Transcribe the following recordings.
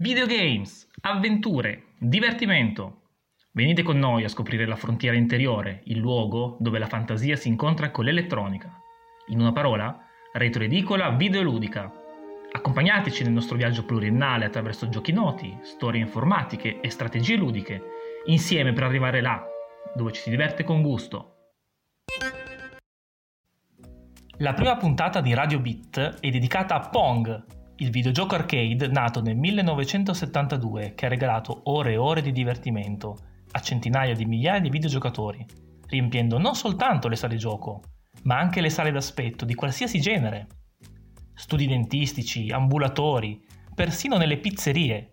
Videogames, avventure, divertimento. Venite con noi a scoprire la frontiera interiore, il luogo dove la fantasia si incontra con l'elettronica. In una parola, retroedicola videoludica. Accompagnateci nel nostro viaggio pluriennale attraverso giochi noti, storie informatiche e strategie ludiche, insieme per arrivare là, dove ci si diverte con gusto. La prima puntata di Radio Beat è dedicata a Pong, il videogioco arcade nato nel 1972 che ha regalato ore e ore di divertimento a centinaia di migliaia di videogiocatori, riempiendo non soltanto le sale gioco, ma anche le sale d'aspetto di qualsiasi genere. Studi dentistici, ambulatori, persino nelle pizzerie.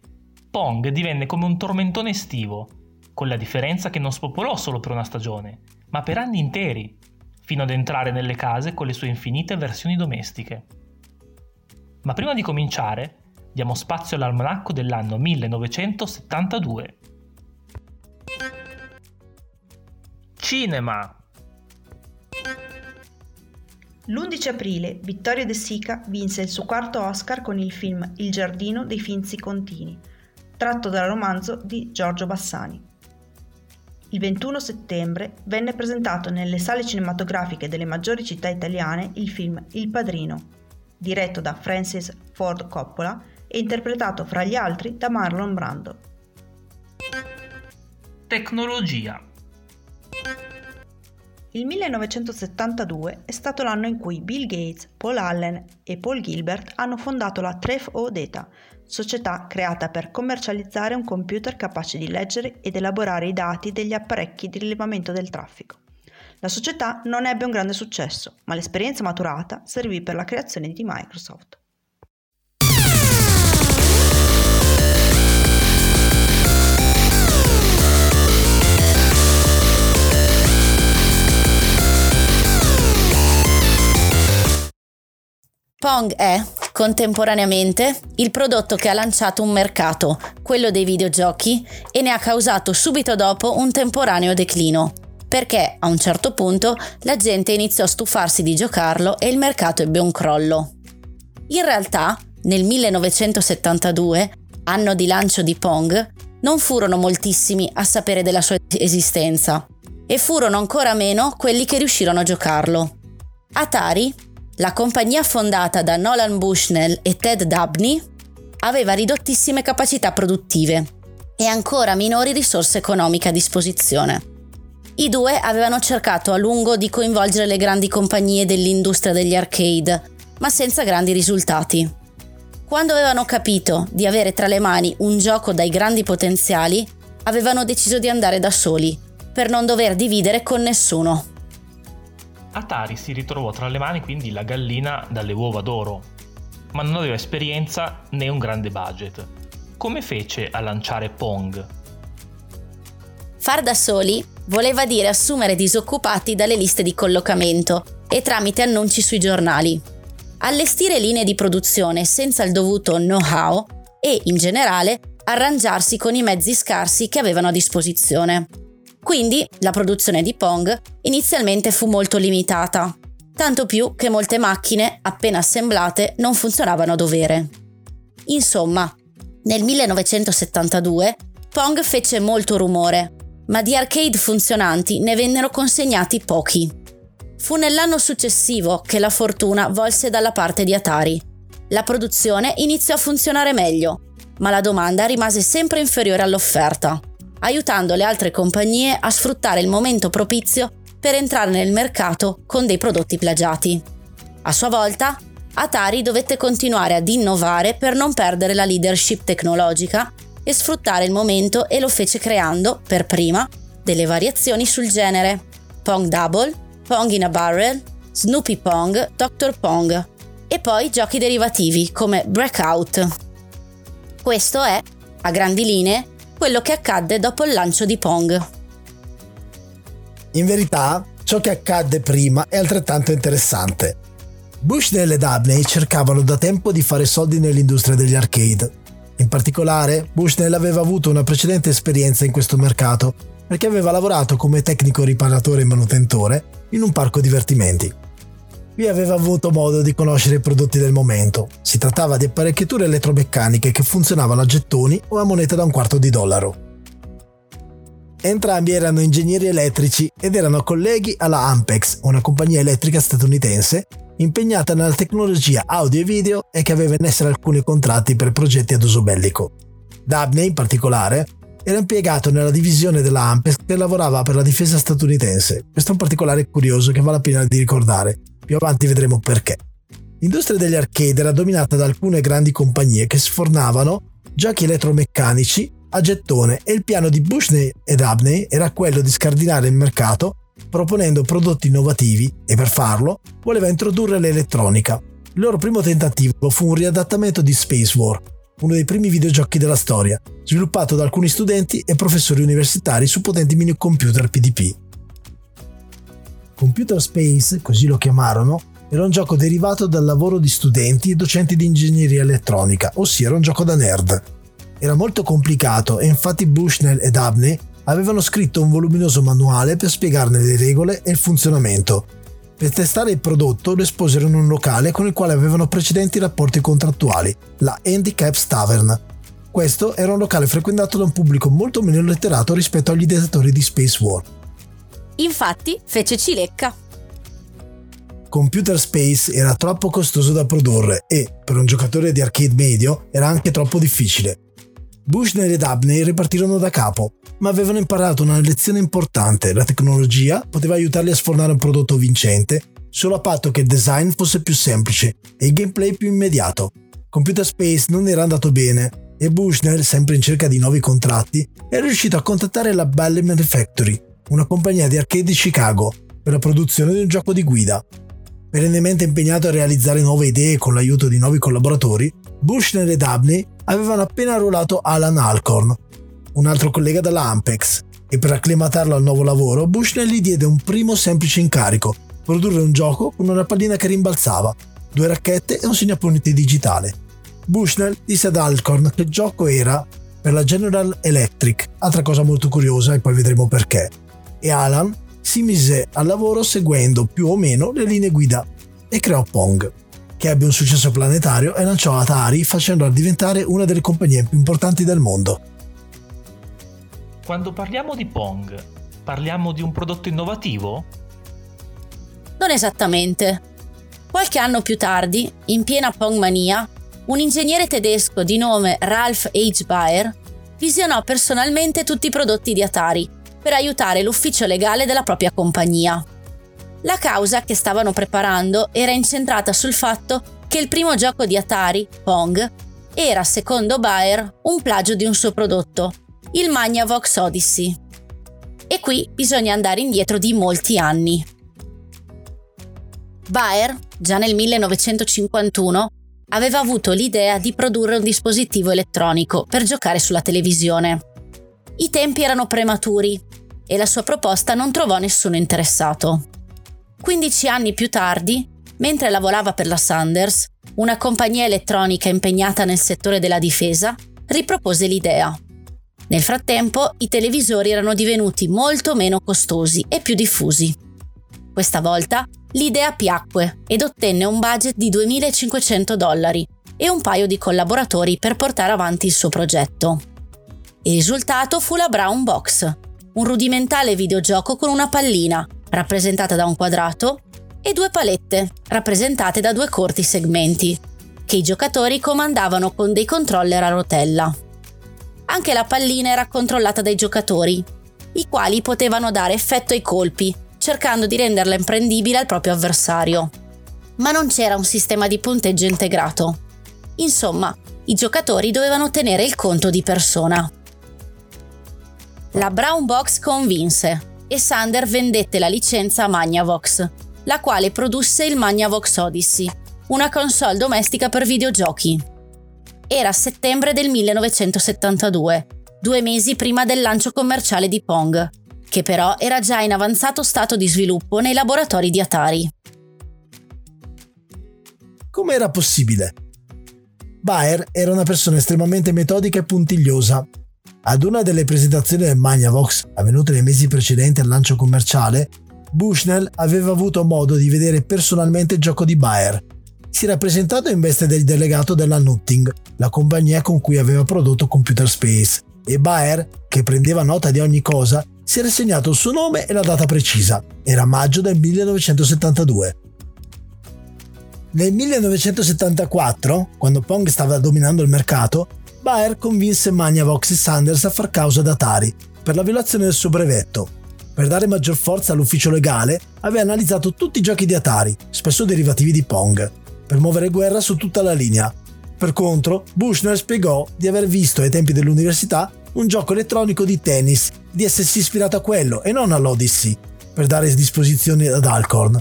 Pong divenne come un tormentone estivo, con la differenza che non spopolò solo per una stagione, ma per anni interi, fino ad entrare nelle case con le sue infinite versioni domestiche. Ma prima di cominciare, diamo spazio all'almanacco dell'anno 1972. Cinema L'11 aprile Vittorio De Sica vinse il suo quarto Oscar con il film Il giardino dei Finzi Contini, tratto dal romanzo di Giorgio Bassani. Il 21 settembre venne presentato nelle sale cinematografiche delle maggiori città italiane il film Il Padrino, diretto da Francis Ford Coppola e interpretato fra gli altri da Marlon Brando. Tecnologia il 1972 è stato l'anno in cui Bill Gates, Paul Allen e Paul Gilbert hanno fondato la Tref O Data, società creata per commercializzare un computer capace di leggere ed elaborare i dati degli apparecchi di rilevamento del traffico. La società non ebbe un grande successo, ma l'esperienza maturata servì per la creazione di Microsoft. Pong è, contemporaneamente, il prodotto che ha lanciato un mercato, quello dei videogiochi, e ne ha causato subito dopo un temporaneo declino, perché a un certo punto la gente iniziò a stufarsi di giocarlo e il mercato ebbe un crollo. In realtà, nel 1972, anno di lancio di Pong, non furono moltissimi a sapere della sua esistenza, e furono ancora meno quelli che riuscirono a giocarlo. Atari la compagnia fondata da Nolan Bushnell e Ted Dabney aveva ridottissime capacità produttive e ancora minori risorse economiche a disposizione. I due avevano cercato a lungo di coinvolgere le grandi compagnie dell'industria degli arcade, ma senza grandi risultati. Quando avevano capito di avere tra le mani un gioco dai grandi potenziali, avevano deciso di andare da soli, per non dover dividere con nessuno. Atari si ritrovò tra le mani quindi la gallina dalle uova d'oro, ma non aveva esperienza né un grande budget. Come fece a lanciare Pong? Far da soli voleva dire assumere disoccupati dalle liste di collocamento e tramite annunci sui giornali. Allestire linee di produzione senza il dovuto know-how e, in generale, arrangiarsi con i mezzi scarsi che avevano a disposizione. Quindi la produzione di Pong inizialmente fu molto limitata, tanto più che molte macchine, appena assemblate, non funzionavano a dovere. Insomma, nel 1972 Pong fece molto rumore, ma di arcade funzionanti ne vennero consegnati pochi. Fu nell'anno successivo che la fortuna volse dalla parte di Atari. La produzione iniziò a funzionare meglio, ma la domanda rimase sempre inferiore all'offerta aiutando le altre compagnie a sfruttare il momento propizio per entrare nel mercato con dei prodotti plagiati. A sua volta, Atari dovette continuare ad innovare per non perdere la leadership tecnologica e sfruttare il momento e lo fece creando, per prima, delle variazioni sul genere Pong Double, Pong in a Barrel, Snoopy Pong, Dr. Pong e poi giochi derivativi come Breakout. Questo è, a grandi linee, quello che accadde dopo il lancio di Pong. In verità, ciò che accadde prima è altrettanto interessante. Bushnell e Dabney cercavano da tempo di fare soldi nell'industria degli arcade. In particolare, Bushnell aveva avuto una precedente esperienza in questo mercato perché aveva lavorato come tecnico riparatore e manutentore in un parco divertimenti. Qui aveva avuto modo di conoscere i prodotti del momento. Si trattava di apparecchiature elettromeccaniche che funzionavano a gettoni o a moneta da un quarto di dollaro. Entrambi erano ingegneri elettrici ed erano colleghi alla Ampex, una compagnia elettrica statunitense impegnata nella tecnologia audio e video e che aveva in essere alcuni contratti per progetti ad uso bellico. Dabney, in particolare, era impiegato nella divisione della Ampex che lavorava per la difesa statunitense. Questo è un particolare curioso che vale la pena di ricordare. Più avanti vedremo perché. L'industria degli arcade era dominata da alcune grandi compagnie che sfornavano giochi elettromeccanici a gettone e il piano di Bushney ed Abney era quello di scardinare il mercato proponendo prodotti innovativi e per farlo voleva introdurre l'elettronica. Il loro primo tentativo fu un riadattamento di Space War, uno dei primi videogiochi della storia, sviluppato da alcuni studenti e professori universitari su potenti minicomputer PDP. Computer Space, così lo chiamarono, era un gioco derivato dal lavoro di studenti e docenti di ingegneria elettronica, ossia era un gioco da nerd. Era molto complicato e infatti Bushnell ed Abney avevano scritto un voluminoso manuale per spiegarne le regole e il funzionamento. Per testare il prodotto lo esposero in un locale con il quale avevano precedenti rapporti contrattuali, la Handicaps Tavern. Questo era un locale frequentato da un pubblico molto meno letterato rispetto agli ideatori di Space War. Infatti fece cilecca. Computer Space era troppo costoso da produrre e, per un giocatore di arcade medio, era anche troppo difficile. Bushnell ed Abney ripartirono da capo, ma avevano imparato una lezione importante. La tecnologia poteva aiutarli a sfornare un prodotto vincente solo a patto che il design fosse più semplice e il gameplay più immediato. Computer Space non era andato bene e Bushnell, sempre in cerca di nuovi contratti, è riuscito a contattare la Ballyman Factory, una compagnia di arcade di Chicago, per la produzione di un gioco di guida. Perennemente impegnato a realizzare nuove idee con l'aiuto di nuovi collaboratori, Bushnell e Dabney avevano appena arruolato Alan Alcorn, un altro collega della Ampex, e per acclimatarlo al nuovo lavoro Bushnell gli diede un primo semplice incarico, produrre un gioco con una pallina che rimbalzava, due racchette e un segnapunti digitale. Bushnell disse ad Alcorn che il gioco era per la General Electric, altra cosa molto curiosa e poi vedremo perché, e Alan si mise al lavoro seguendo più o meno le linee guida e creò Pong, che ebbe un successo planetario e lanciò Atari facendola diventare una delle compagnie più importanti del mondo. Quando parliamo di Pong, parliamo di un prodotto innovativo? Non esattamente. Qualche anno più tardi, in piena Pong mania, un ingegnere tedesco di nome Ralph H. Baer visionò personalmente tutti i prodotti di Atari per aiutare l'ufficio legale della propria compagnia. La causa che stavano preparando era incentrata sul fatto che il primo gioco di Atari, Pong, era, secondo Bayer, un plagio di un suo prodotto, il Magnavox Odyssey. E qui bisogna andare indietro di molti anni. Bayer, già nel 1951, aveva avuto l'idea di produrre un dispositivo elettronico per giocare sulla televisione. I tempi erano prematuri e la sua proposta non trovò nessuno interessato. 15 anni più tardi, mentre lavorava per la Sanders, una compagnia elettronica impegnata nel settore della difesa, ripropose l'idea. Nel frattempo, i televisori erano divenuti molto meno costosi e più diffusi. Questa volta l'idea piacque ed ottenne un budget di 2.500 dollari e un paio di collaboratori per portare avanti il suo progetto. Il risultato fu la Brown Box, un rudimentale videogioco con una pallina, rappresentata da un quadrato, e due palette, rappresentate da due corti segmenti, che i giocatori comandavano con dei controller a rotella. Anche la pallina era controllata dai giocatori, i quali potevano dare effetto ai colpi, cercando di renderla imprendibile al proprio avversario. Ma non c'era un sistema di punteggio integrato. Insomma, i giocatori dovevano tenere il conto di persona. La Brown Box convinse e Sander vendette la licenza a Magnavox, la quale produsse il Magnavox Odyssey, una console domestica per videogiochi. Era settembre del 1972, due mesi prima del lancio commerciale di Pong, che però era già in avanzato stato di sviluppo nei laboratori di Atari. Come era possibile? Baer era una persona estremamente metodica e puntigliosa ad una delle presentazioni del Magnavox, avvenute nei mesi precedenti al lancio commerciale, Bushnell aveva avuto modo di vedere personalmente il gioco di Bayer. Si era presentato in veste del delegato della Nutting, la compagnia con cui aveva prodotto Computer Space, e Bayer, che prendeva nota di ogni cosa, si era segnato il suo nome e la data precisa. Era maggio del 1972. Nel 1974, quando Pong stava dominando il mercato, Bayer convinse Magnavox e Sanders a far causa ad Atari per la violazione del suo brevetto. Per dare maggior forza all'ufficio legale, aveva analizzato tutti i giochi di Atari, spesso derivativi di Pong, per muovere guerra su tutta la linea. Per contro, Bushner spiegò di aver visto ai tempi dell'università un gioco elettronico di tennis, di essersi ispirato a quello e non all'Odyssey, per dare disposizioni ad Alcorn.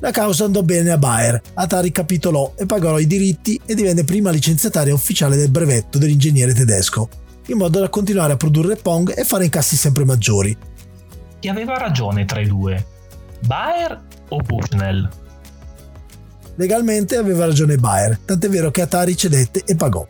La causa andò bene a Bayer, Atari capitolò e pagò i diritti e divenne prima licenziataria ufficiale del brevetto dell'ingegnere tedesco, in modo da continuare a produrre Pong e fare incassi sempre maggiori. Chi aveva ragione tra i due? Bayer o Bushnell? Legalmente aveva ragione Bayer, tant'è vero che Atari cedette e pagò.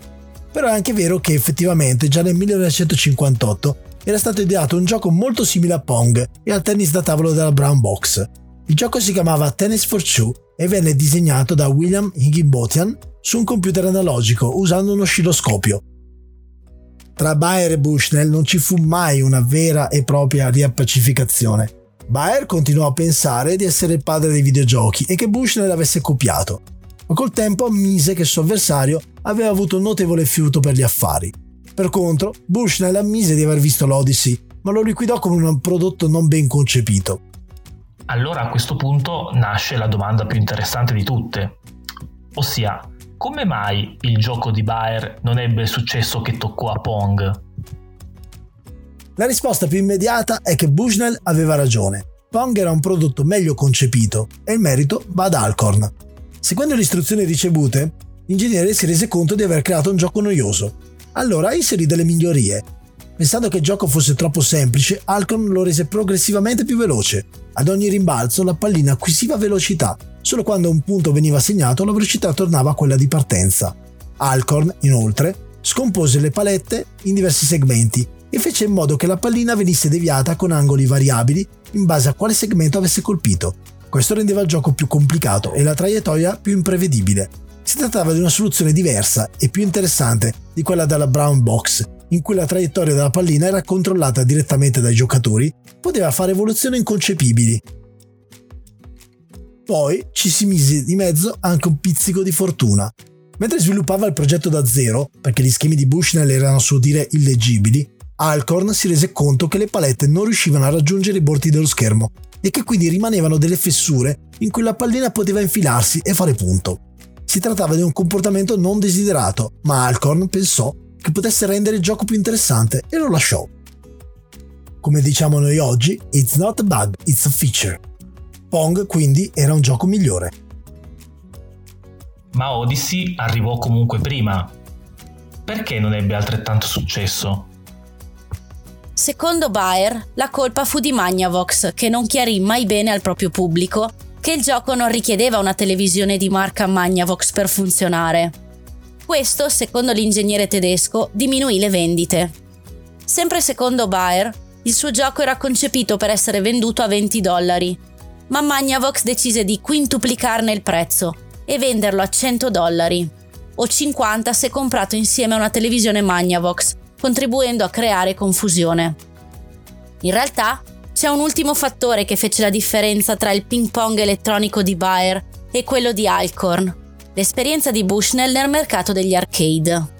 Però è anche vero che effettivamente già nel 1958 era stato ideato un gioco molto simile a Pong e al tennis da tavolo della Brown Box, il gioco si chiamava Tennis for Two e venne disegnato da William Higginbotham su un computer analogico usando un oscilloscopio. Tra Bayer e Bushnell non ci fu mai una vera e propria riappacificazione. Bayer continuò a pensare di essere il padre dei videogiochi e che Bushnell l'avesse copiato, ma col tempo ammise che il suo avversario aveva avuto un notevole fiuto per gli affari. Per contro, Bushnell ammise di aver visto l'Odyssey, ma lo liquidò come un prodotto non ben concepito. Allora a questo punto nasce la domanda più interessante di tutte, ossia come mai il gioco di Bayer non ebbe il successo che toccò a Pong? La risposta più immediata è che Bushnell aveva ragione. Pong era un prodotto meglio concepito e il merito va ad Alcorn. Seguendo le istruzioni ricevute, l'ingegnere si rese conto di aver creato un gioco noioso. Allora inserì delle migliorie Pensando che il gioco fosse troppo semplice, Alcon lo rese progressivamente più veloce. Ad ogni rimbalzo la pallina acquisiva velocità, solo quando un punto veniva segnato la velocità tornava a quella di partenza. Alcorn, inoltre, scompose le palette in diversi segmenti e fece in modo che la pallina venisse deviata con angoli variabili in base a quale segmento avesse colpito. Questo rendeva il gioco più complicato e la traiettoria più imprevedibile. Si trattava di una soluzione diversa e più interessante di quella della Brown Box, in cui la traiettoria della pallina era controllata direttamente dai giocatori, poteva fare evoluzioni inconcepibili. Poi ci si mise di mezzo anche un pizzico di fortuna. Mentre sviluppava il progetto da zero, perché gli schemi di Bushnell erano a suo dire illeggibili, Alcorn si rese conto che le palette non riuscivano a raggiungere i bordi dello schermo e che quindi rimanevano delle fessure in cui la pallina poteva infilarsi e fare punto. Si trattava di un comportamento non desiderato, ma Alcorn pensò che potesse rendere il gioco più interessante e lo lasciò. Come diciamo noi oggi, it's not a bug, it's a feature. Pong quindi era un gioco migliore. Ma Odyssey arrivò comunque prima. Perché non ebbe altrettanto successo? Secondo Bayer, la colpa fu di Magnavox, che non chiarì mai bene al proprio pubblico che il gioco non richiedeva una televisione di marca Magnavox per funzionare. Questo, secondo l'ingegnere tedesco, diminuì le vendite. Sempre secondo Bayer, il suo gioco era concepito per essere venduto a 20 dollari, ma Magnavox decise di quintuplicarne il prezzo e venderlo a 100 dollari, o 50 se comprato insieme a una televisione Magnavox, contribuendo a creare confusione. In realtà, c'è un ultimo fattore che fece la differenza tra il ping pong elettronico di Bayer e quello di Alcorn, l'esperienza di Bushnell nel mercato degli arcade.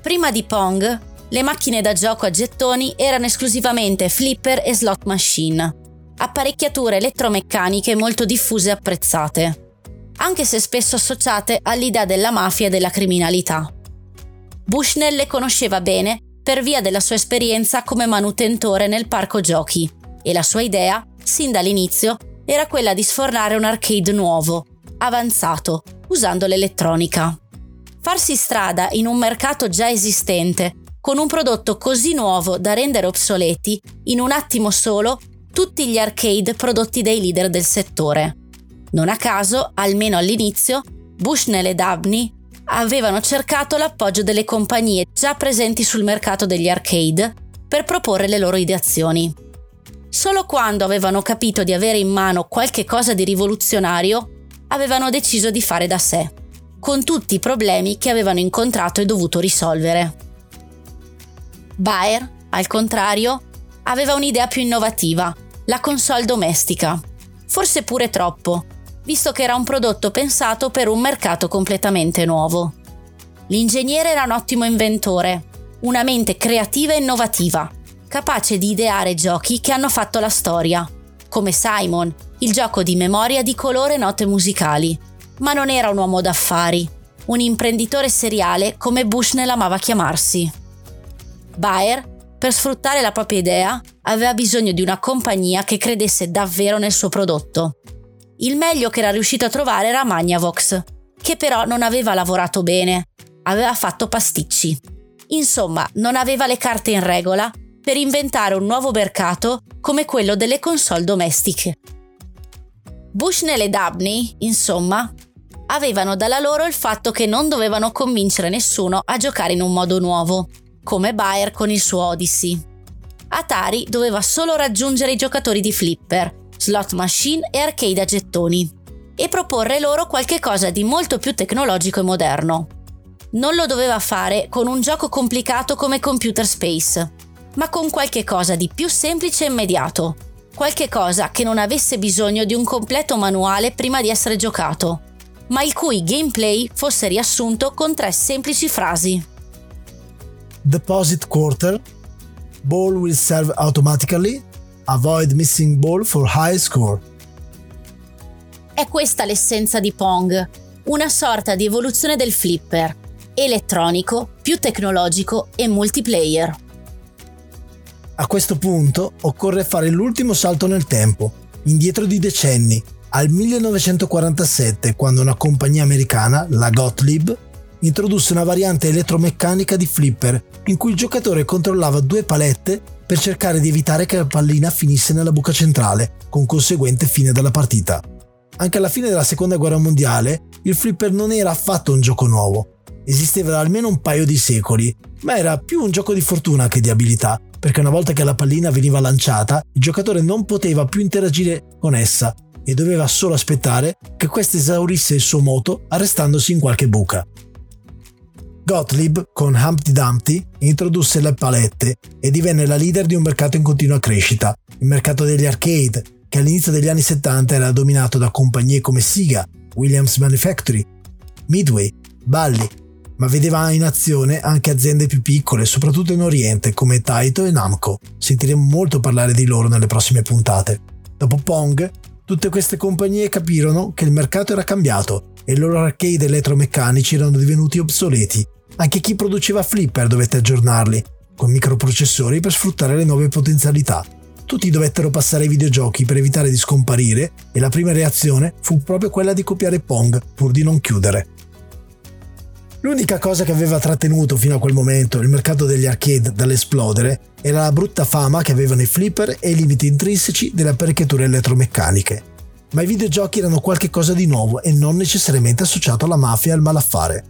Prima di Pong, le macchine da gioco a gettoni erano esclusivamente flipper e slot machine, apparecchiature elettromeccaniche molto diffuse e apprezzate, anche se spesso associate all'idea della mafia e della criminalità. Bushnell le conosceva bene per via della sua esperienza come manutentore nel parco giochi e la sua idea, sin dall'inizio, era quella di sfornare un arcade nuovo, avanzato, usando l'elettronica. Farsi strada in un mercato già esistente, con un prodotto così nuovo da rendere obsoleti, in un attimo solo, tutti gli arcade prodotti dai leader del settore. Non a caso, almeno all'inizio, Bushnell e Dabney avevano cercato l'appoggio delle compagnie già presenti sul mercato degli arcade per proporre le loro ideazioni. Solo quando avevano capito di avere in mano qualche cosa di rivoluzionario, avevano deciso di fare da sé, con tutti i problemi che avevano incontrato e dovuto risolvere. Bayer, al contrario, aveva un'idea più innovativa, la console domestica. Forse pure troppo, visto che era un prodotto pensato per un mercato completamente nuovo. L'ingegnere era un ottimo inventore, una mente creativa e innovativa, capace di ideare giochi che hanno fatto la storia, come Simon, il gioco di memoria di colore note musicali. Ma non era un uomo d'affari, un imprenditore seriale come Bushnell amava chiamarsi. Bayer, per sfruttare la propria idea, aveva bisogno di una compagnia che credesse davvero nel suo prodotto. Il meglio che era riuscito a trovare era Magnavox, che però non aveva lavorato bene, aveva fatto pasticci. Insomma, non aveva le carte in regola per inventare un nuovo mercato come quello delle console domestiche. Bushnell e Dabney, insomma, avevano dalla loro il fatto che non dovevano convincere nessuno a giocare in un modo nuovo, come Bayer con il suo Odyssey. Atari doveva solo raggiungere i giocatori di flipper, slot machine e arcade a gettoni e proporre loro qualche cosa di molto più tecnologico e moderno. Non lo doveva fare con un gioco complicato come Computer Space, ma con qualche cosa di più semplice e immediato, qualche cosa che non avesse bisogno di un completo manuale prima di essere giocato, ma il cui gameplay fosse riassunto con tre semplici frasi. Deposit quarter, ball will serve automatically, Avoid missing ball for high score. È questa l'essenza di Pong, una sorta di evoluzione del flipper, elettronico, più tecnologico e multiplayer. A questo punto occorre fare l'ultimo salto nel tempo, indietro di decenni, al 1947, quando una compagnia americana, la Gottlieb, introdusse una variante elettromeccanica di flipper in cui il giocatore controllava due palette per cercare di evitare che la pallina finisse nella buca centrale, con conseguente fine della partita. Anche alla fine della seconda guerra mondiale, il flipper non era affatto un gioco nuovo. Esisteva da almeno un paio di secoli, ma era più un gioco di fortuna che di abilità, perché una volta che la pallina veniva lanciata, il giocatore non poteva più interagire con essa e doveva solo aspettare che questa esaurisse il suo moto arrestandosi in qualche buca. Gottlieb, con Humpty Dumpty, introdusse le palette e divenne la leader di un mercato in continua crescita, il mercato degli arcade, che all'inizio degli anni 70 era dominato da compagnie come Sega, Williams Manufactory, Midway, Bally, ma vedeva in azione anche aziende più piccole, soprattutto in Oriente, come Taito e Namco. Sentiremo molto parlare di loro nelle prossime puntate. Dopo Pong, tutte queste compagnie capirono che il mercato era cambiato e i loro arcade elettromeccanici erano divenuti obsoleti anche chi produceva flipper dovette aggiornarli, con microprocessori per sfruttare le nuove potenzialità. Tutti dovettero passare ai videogiochi per evitare di scomparire e la prima reazione fu proprio quella di copiare Pong pur di non chiudere. L'unica cosa che aveva trattenuto fino a quel momento il mercato degli arcade dall'esplodere era la brutta fama che avevano i flipper e i limiti intrinseci delle apparecchiature elettromeccaniche. Ma i videogiochi erano qualcosa di nuovo e non necessariamente associato alla mafia e al malaffare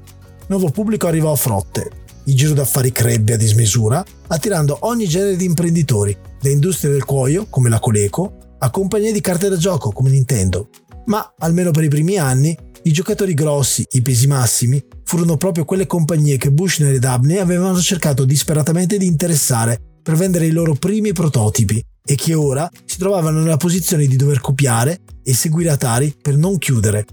nuovo pubblico arrivò a frotte. Il giro d'affari crebbe a dismisura, attirando ogni genere di imprenditori, da industrie del cuoio, come la Coleco, a compagnie di carte da gioco, come Nintendo. Ma, almeno per i primi anni, i giocatori grossi, i pesi massimi, furono proprio quelle compagnie che Bushnell e Dabney avevano cercato disperatamente di interessare per vendere i loro primi prototipi e che ora si trovavano nella posizione di dover copiare e seguire Atari per non chiudere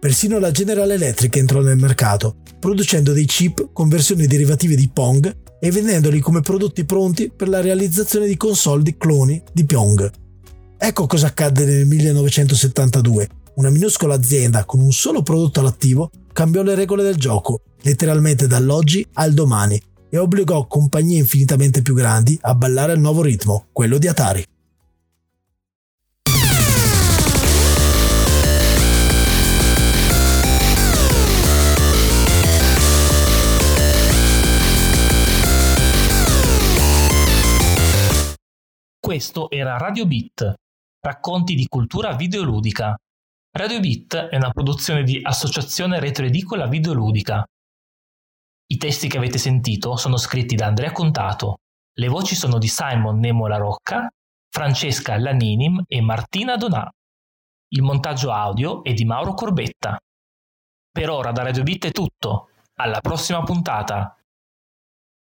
Persino la General Electric entrò nel mercato, producendo dei chip con versioni derivative di Pong e vendendoli come prodotti pronti per la realizzazione di console di cloni di Pyong. Ecco cosa accadde nel 1972. Una minuscola azienda con un solo prodotto all'attivo cambiò le regole del gioco, letteralmente dall'oggi al domani, e obbligò compagnie infinitamente più grandi a ballare al nuovo ritmo, quello di Atari. Questo era Radio Beat, racconti di cultura videoludica. Radio Beat è una produzione di Associazione Retroedicola Videoludica. I testi che avete sentito sono scritti da Andrea Contato, le voci sono di Simon Nemo La Rocca Francesca Laninim e Martina Donà. Il montaggio audio è di Mauro Corbetta. Per ora da Radio Bit è tutto. Alla prossima puntata!